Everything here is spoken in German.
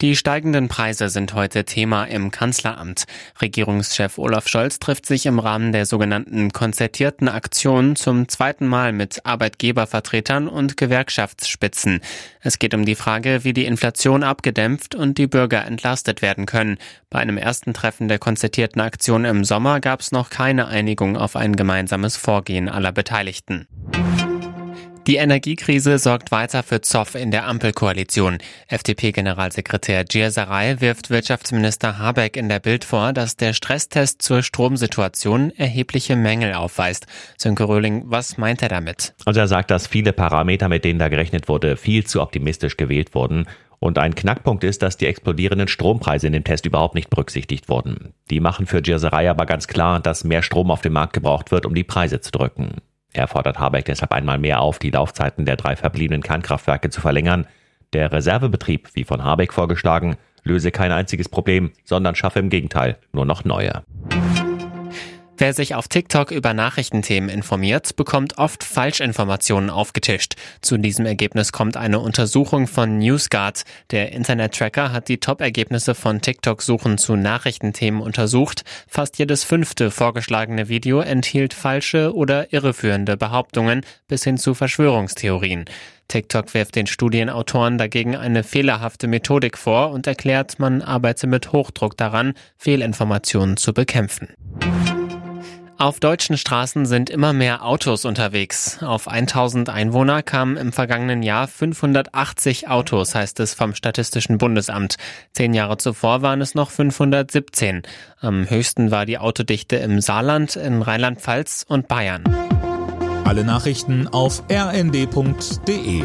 Die steigenden Preise sind heute Thema im Kanzleramt. Regierungschef Olaf Scholz trifft sich im Rahmen der sogenannten konzertierten Aktion zum zweiten Mal mit Arbeitgebervertretern und Gewerkschaftsspitzen. Es geht um die Frage, wie die Inflation abgedämpft und die Bürger entlastet werden können. Bei einem ersten Treffen der konzertierten Aktion im Sommer gab es noch keine Einigung auf ein gemeinsames Vorgehen aller Beteiligten. Die Energiekrise sorgt weiter für Zoff in der Ampelkoalition. FDP-Generalsekretär Gierserei wirft Wirtschaftsminister Habeck in der Bild vor, dass der Stresstest zur Stromsituation erhebliche Mängel aufweist. Sönke Röhling, was meint er damit? Also er sagt, dass viele Parameter, mit denen da gerechnet wurde, viel zu optimistisch gewählt wurden. Und ein Knackpunkt ist, dass die explodierenden Strompreise in dem Test überhaupt nicht berücksichtigt wurden. Die machen für Gierserei aber ganz klar, dass mehr Strom auf dem Markt gebraucht wird, um die Preise zu drücken. Er fordert Habeck deshalb einmal mehr auf, die Laufzeiten der drei verbliebenen Kernkraftwerke zu verlängern. Der Reservebetrieb, wie von Habeck vorgeschlagen, löse kein einziges Problem, sondern schaffe im Gegenteil nur noch neue. Wer sich auf TikTok über Nachrichtenthemen informiert, bekommt oft Falschinformationen aufgetischt. Zu diesem Ergebnis kommt eine Untersuchung von NewsGuard. Der Internet-Tracker hat die Top-Ergebnisse von TikTok-Suchen zu Nachrichtenthemen untersucht. Fast jedes fünfte vorgeschlagene Video enthielt falsche oder irreführende Behauptungen bis hin zu Verschwörungstheorien. TikTok wirft den Studienautoren dagegen eine fehlerhafte Methodik vor und erklärt, man arbeite mit Hochdruck daran, Fehlinformationen zu bekämpfen. Auf deutschen Straßen sind immer mehr Autos unterwegs. Auf 1000 Einwohner kamen im vergangenen Jahr 580 Autos, heißt es vom Statistischen Bundesamt. Zehn Jahre zuvor waren es noch 517. Am höchsten war die Autodichte im Saarland, in Rheinland-Pfalz und Bayern. Alle Nachrichten auf rnd.de